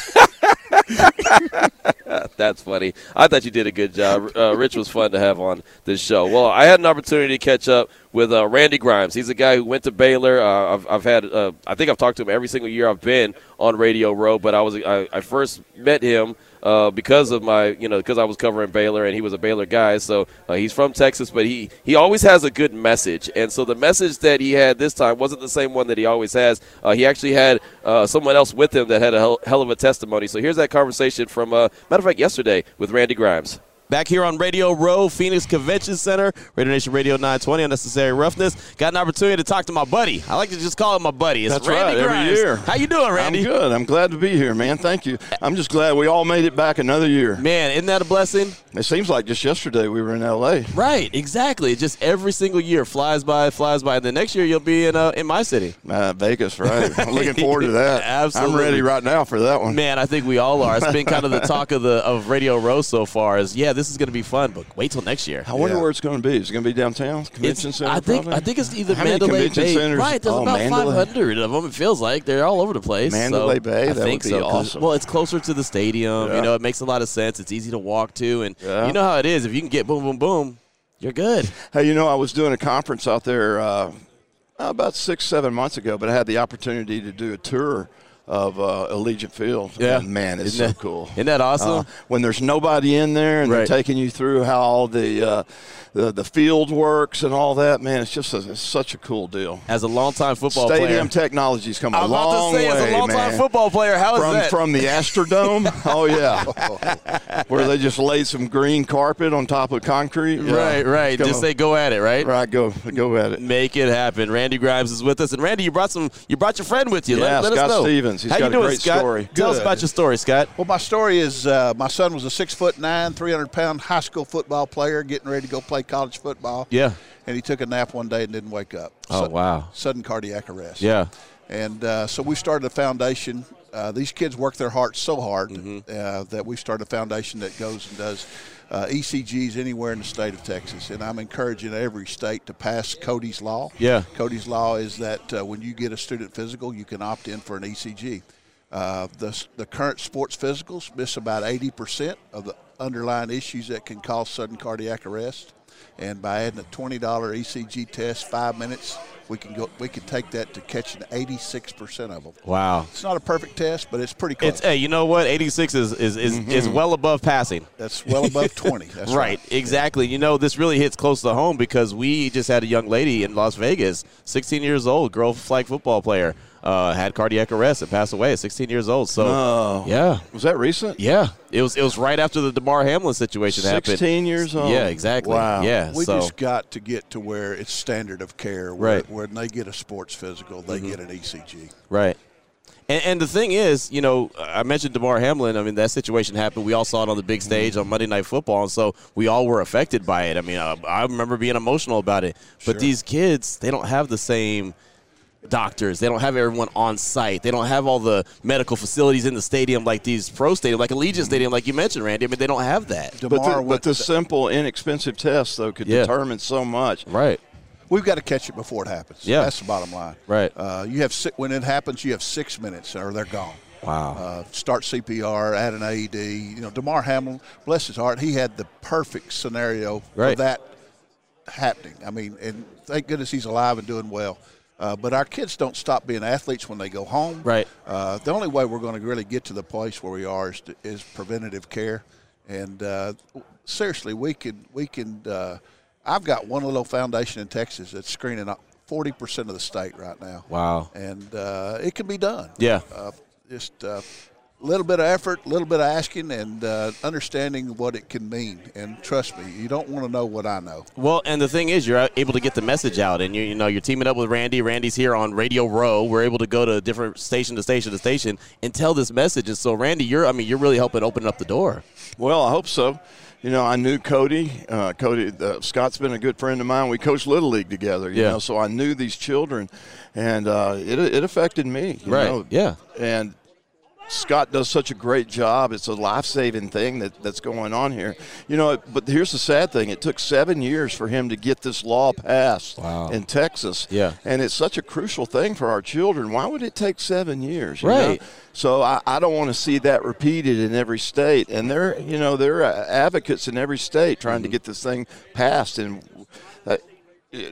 That's funny. I thought you did a good job. Uh, Rich was fun to have on this show. Well, I had an opportunity to catch up with uh, Randy Grimes. He's a guy who went to Baylor. Uh, I've, I've had, uh, I think I've talked to him every single year I've been on Radio Row. But I was, I, I first met him uh, because of my, you know, because I was covering Baylor and he was a Baylor guy. So uh, he's from Texas, but he he always has a good message. And so the message that he had this time wasn't the same one that he always has. Uh, he actually had uh, someone else with him that had a hell, hell of a testimony. So here's that conversation from, uh, matter of fact, yesterday with Randy Grimes. Back here on Radio Row, Phoenix Convention Center, Raider Nation Radio 920, Unnecessary Roughness. Got an opportunity to talk to my buddy. I like to just call him my buddy. It's That's Randy right, every year. How you doing, Randy? I'm good. I'm glad to be here, man. Thank you. I'm just glad we all made it back another year. Man, isn't that a blessing? It seems like just yesterday we were in L.A. Right, exactly. Just every single year flies by, flies by. And the next year you'll be in uh, in my city. Uh, Vegas, right? I'm looking forward to that. Absolutely. I'm ready right now for that one. Man, I think we all are. It's been kind of the talk of the of Radio Row so far. Is yeah, this is going to be fun, but wait till next year. I wonder where it's going to be. Is it going to be downtown convention It's- center? I think probably? I think it's either How many Mandalay convention Bay. centers? Right, there's Oh, about Mandalay. 500 of them. It feels like they're all over the place. so Mandalay Bay? I That think would be so, 'cause- awesome. Well, it's closer to the stadium. Yeah. You know, it makes a lot of sense. It's easy to walk to, and Yeah. you know how it is. If you can get boom, boom, boom, you're good. Hey, you know, I was doing a conference out there uh, about six, seven months ago, but I had the opportunity to do a tour of uh, Allegiant Field. Yeah. And, man, it's Isn't so that- cool. isn't that awesome? Uh, when there's nobody in there and Right. they're taking you through how all the, uh, the the field works and all that, man, it's just a, it's such a cool deal. As a longtime football Stadium player, technology's come I a was about long to say, way, as a longtime man. football player, how is from, that? From the Astrodome, oh yeah, where they just laid some green carpet on top of concrete. Yeah. Right, right. Just say go at it, right? Right, go go at it. Make it happen. Randy Grimes is with us, and Randy, you brought some. You brought your friend with you. Yeah, let, let Scott us know. Stephens. He's How got you a doing, great Scott? story. Tell us about your story, Scott. Well, my story is uh, my son was a six foot nine, 300 pound high school football player getting ready to go play college football. Yeah. And he took a nap one day and didn't wake up. Oh, Sudden- wow. Sudden cardiac arrest. Yeah. And uh, so we started a foundation. Uh, these kids work their hearts so hard Mm-hmm. uh, that we started a foundation that goes and does uh, ECGs anywhere in the state of Texas. And I'm encouraging every state to pass Cody's Law. Yeah. Cody's Law is that uh, when you get a student physical, you can opt in for an ECG. Uh, the, the current sports physicals miss about 80% of the underlying issues that can cause sudden cardiac arrest. And by adding a $20 ECG test, five minutes, we can go. We can take that to catching 86% of them. Wow. It's not a perfect test, but it's pretty close. It's hey, you know what? 86 is is is, is well above passing. That's well above 20. That's right, exactly. You know, this really hits close to home because we just had a young lady in Las Vegas, 16 years old, girl flag football player, uh, had cardiac arrest and passed away at 16 years old. So, No. yeah, Was that recent? yeah, it was it was right after the Damar Hamlin situation happened. 16 years old. Yeah, exactly. Wow. Yeah, We so just got to get to where it's standard of care. Where, Right. When they get a sports physical, they Mhm. get an ECG. Right. And, and the thing is, you know, I mentioned Damar Hamlin. I mean, that situation happened. We all saw it on the big mm-hmm. stage on Monday Night Football, and so we all were affected by it. I mean, I, I remember being emotional about it. But Sure. these kids, they don't have the same doctors. They don't have everyone on site. They don't have all the medical facilities in the stadium like these pro stadium, like Allegiant mm-hmm. Stadium, like you mentioned, Randy. I mean, they don't have that. But the, but the simple, inexpensive test, though, could Yeah. determine so much. Right. We've got to catch it before it happens. Yeah. That's the bottom line. Right. Uh, you have si- when it happens, you have six minutes, or they're gone. Wow. Uh, start CPR, add an AED. You know, Damar Hamlin, bless his heart, he had the perfect scenario Right. for that happening. I mean, and thank goodness he's alive and doing well. Uh, but our kids don't stop being athletes when they go home. Right. Uh, the only way we're going to really get to the place where we are is, to, is preventative care. And uh, seriously, we can we can. Uh, I've got one little foundation in Texas that's screening forty percent of the state right now. Wow. And uh, it can be done. Yeah. Uh, just a little bit of effort, a little bit of asking, and uh, understanding what it can mean. And trust me, you don't want to know what I know. Well, and the thing is, you're able to get the message out, and you you know you're teaming up with Randy. Randy's here on Radio Row. We're able to go to different station to station to station and tell this message. And so, Randy, you're I mean, you're really helping open up the door. Well, I hope so. You know, I knew Cody. Uh, Cody uh, Scott's been a good friend of mine. We coached little league together. You Yeah. know, so I knew these children, and uh, it it affected me. you Right, know. yeah. And Scott does such a great job. It's a life saving thing that, that's going on here. You know, but here's the sad thing: it took seven years for him to get this law passed Wow. in Texas. Yeah. and it's such a crucial thing for our children. Why would it take seven years? you Right. know? So I, I don't want to see that repeated in every state. And they're, you know, they're uh, advocates in every state trying Mm-hmm. to get this thing passed. And uh,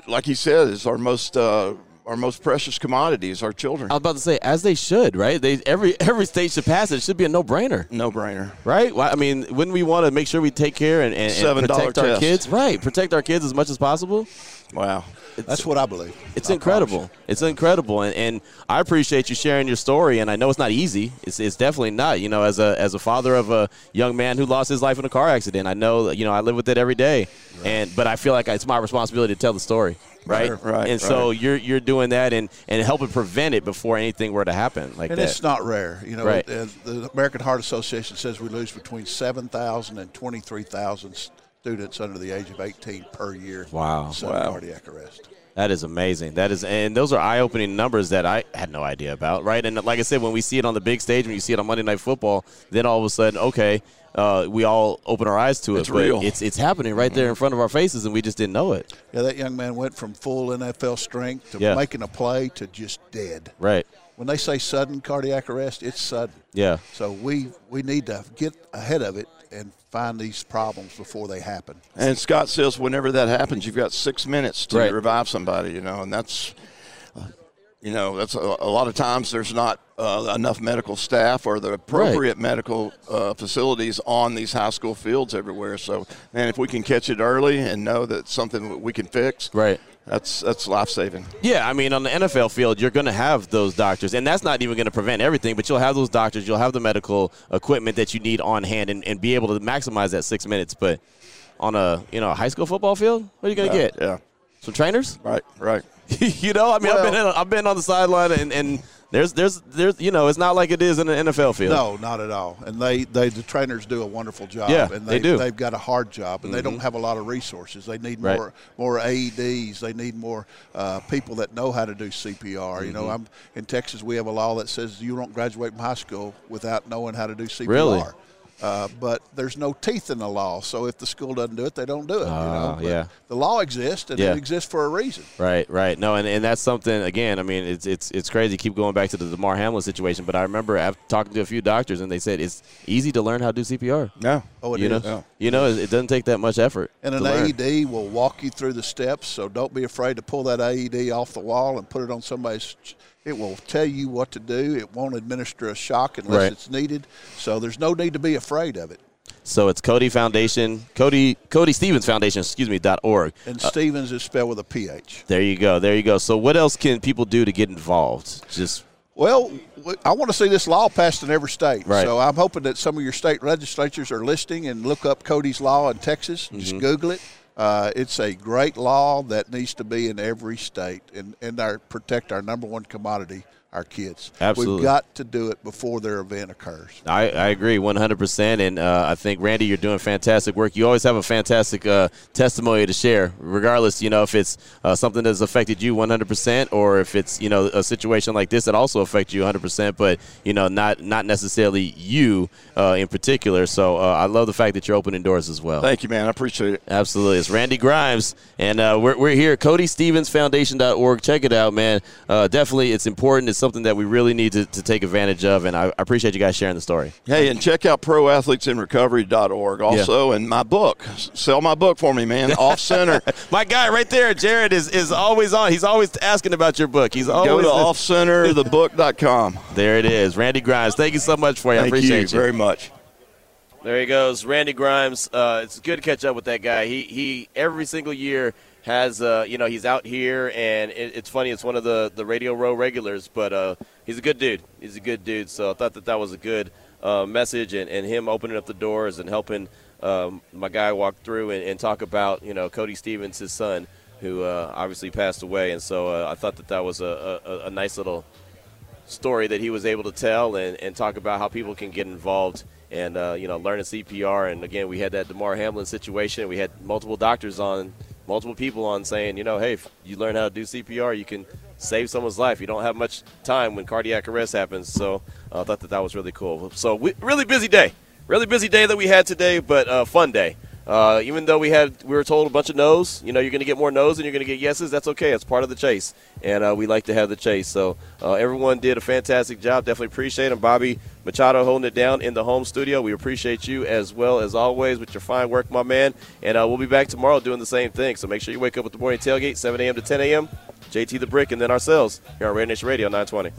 like he said, it's our most uh, our most precious commodity is our children. I was about to say, as they should, right? They every every state should pass it. It should be a no brainer. No brainer. Right? Well, I mean, wouldn't we want to make sure we take care and, and, and $7 protect our test. kids? Right. Protect our kids as much as possible. Wow. That's what I believe. It's I incredible. It's incredible, and, and I appreciate you sharing your story. And I know it's not easy. It's, it's definitely not. You know, as a as a father of a young man who lost his life in a car accident, I know you know I live with it every day. And but I feel like it's my responsibility to tell the story, right? Right, right, And so right. you're you're doing that and and helping prevent it before anything were to happen like and that. it's not rare. You know, Right. the American Heart Association says we lose between 7,000 and 23,000 students under the age of 18 per year. Wow. Sudden Wow. cardiac arrest. That is amazing. That is, and those are eye-opening numbers that I had no idea about, right? And like I said, when we see it on the big stage, when you see it on Monday Night Football, then all of a sudden, okay, uh, we all open our eyes to it. It's but real. It's it's happening right there in front of our faces, and we just didn't know it. Yeah, that young man went from full NFL strength to Yeah. making a play to just dead. Right. When they say sudden cardiac arrest, it's sudden. Yeah. So we we need to get ahead of it and find these problems before they happen. And Scott says whenever that happens, you've got six minutes to Right. revive somebody, you know, and that's, uh, you know, that's a, a lot of times there's not uh, enough medical staff or the appropriate medical uh, facilities on these high school fields everywhere. So, man, if we can catch it early and know that something we can fix, right, that's that's life saving. Yeah, I mean, on the NFL field, you're going to have those doctors, and that's not even going to prevent everything, but you'll have those doctors, you'll have the medical equipment that you need on hand and, and be able to maximize that six minutes. But on a you know a high school football field, what are you going to Yeah, get? Yeah. Some trainers? Right, right. you know, I mean, I've been in, I've been on the sideline, and, and there's there's there's you know, it's not like it is in an NFL field. No, not at all. And they, they the trainers do a wonderful job. Yeah, and they do. They've got a hard job, and they don't Mhm. have a lot of resources. They need Right. more more AEDs. They need more uh, people that know how to do CPR. You know, Mhm. I'm in Texas. We have a law that says you don't graduate from high school without knowing how to do CPR. Really? Uh, but there's no teeth in the law, so if the school doesn't do it, they don't do it. you know? Ah, yeah. the law exists, and Yeah. it exists for a reason. Right, right. No, and, and that's something again. I mean, it's it's it's crazy. Keep going back to the Damar Hamlin situation, but I remember after talking to a few doctors, and they said it's easy to learn how to do CPR. Yeah. Oh, it you is. know, Yeah. you know, it, it doesn't take that much effort. And an. AED will walk you through the steps, so don't be afraid to pull that AED off the wall and put it on somebody's. It will tell you what to do. It won't administer a shock unless Right. it's needed. So there's no need to be afraid of it. So it's Cody Foundation, Cody Cody Stephens Foundation, excuse me, dot org. And Uh, Stephens is spelled with a PH. there you go, there you go. So what else can people do to get involved? Just Well, I want to see this law passed in every state. Right. So I'm hoping that some of your state legislatures are listening and look up Cody's law in Texas. Just Mhm. Google it. Uh, it's a great law that needs to be in every state and, and our, protect our number one commodity, our kids. Absolutely. We've got to do it before their event occurs. I, I agree 100%. And uh, I think, Randy, you're doing fantastic work. You always have a fantastic uh, testimony to share, regardless, you know, if it's uh, something that's affected you 100% or if it's, you know, a situation like this that also affects you 100%, but, you know, not, not necessarily you uh, in particular. So uh, I love the fact that you're opening doors as well. Thank you, man. I appreciate it. Absolutely. It's Randy Grimes, and uh, we're, we're here, CodyStephensFoundation.org. Check it out, man. Uh, definitely, it's important. It's something that we really need to, to take advantage of, and I, I appreciate you guys sharing the story. Hey, and check out proathletesinrecovery.org also, and my book. Sell my book for me, man. Off center. My guy right there, Jared, is, is always on. He's always asking about your book. He's always Go to offcenterthebook.com. There it is, Randy Grimes. Thank you so much for you. I Thank appreciate you very much. There he goes, Randy Grimes. Uh, it's good to catch up with that guy. He he every single year has uh, you know he's out here, and it, it's funny. It's one of the the Radio Row regulars, but uh, he's a good dude. He's a good dude. So I thought that that was a good uh, message, and, and him opening up the doors and helping um, my guy walk through and, and talk about you know Cody Stephens, his son, who uh, obviously passed away, and so uh, I thought that that was a, a, a nice little story that he was able to tell and, and talk about how people can get involved and uh, you know learning CPR. And again, we had that Damar Hamlin situation. We had multiple doctors on, multiple people on saying, you know, hey, if you learn how to do CPR, you can save someone's life. You don't have much time when cardiac arrest happens. So uh, I thought that that was really cool. So we, really busy day, really busy day that we had today, but uh, fun day. Uh, even though we had, we were told a bunch of no's. You know, you're going to get more no's and you're going to get yeses. That's okay. It's part of the chase, and uh, we like to have the chase. So uh, everyone did a fantastic job. Definitely appreciate them. Bobby Machado holding it down in the home studio. We appreciate you as well as always with your fine work, my man. And uh, we'll be back tomorrow doing the same thing. So make sure you wake up with the morning tailgate, 7 a.m. to 10 a.m. JT the Brick, and then ourselves here on Raider Nation Radio 920.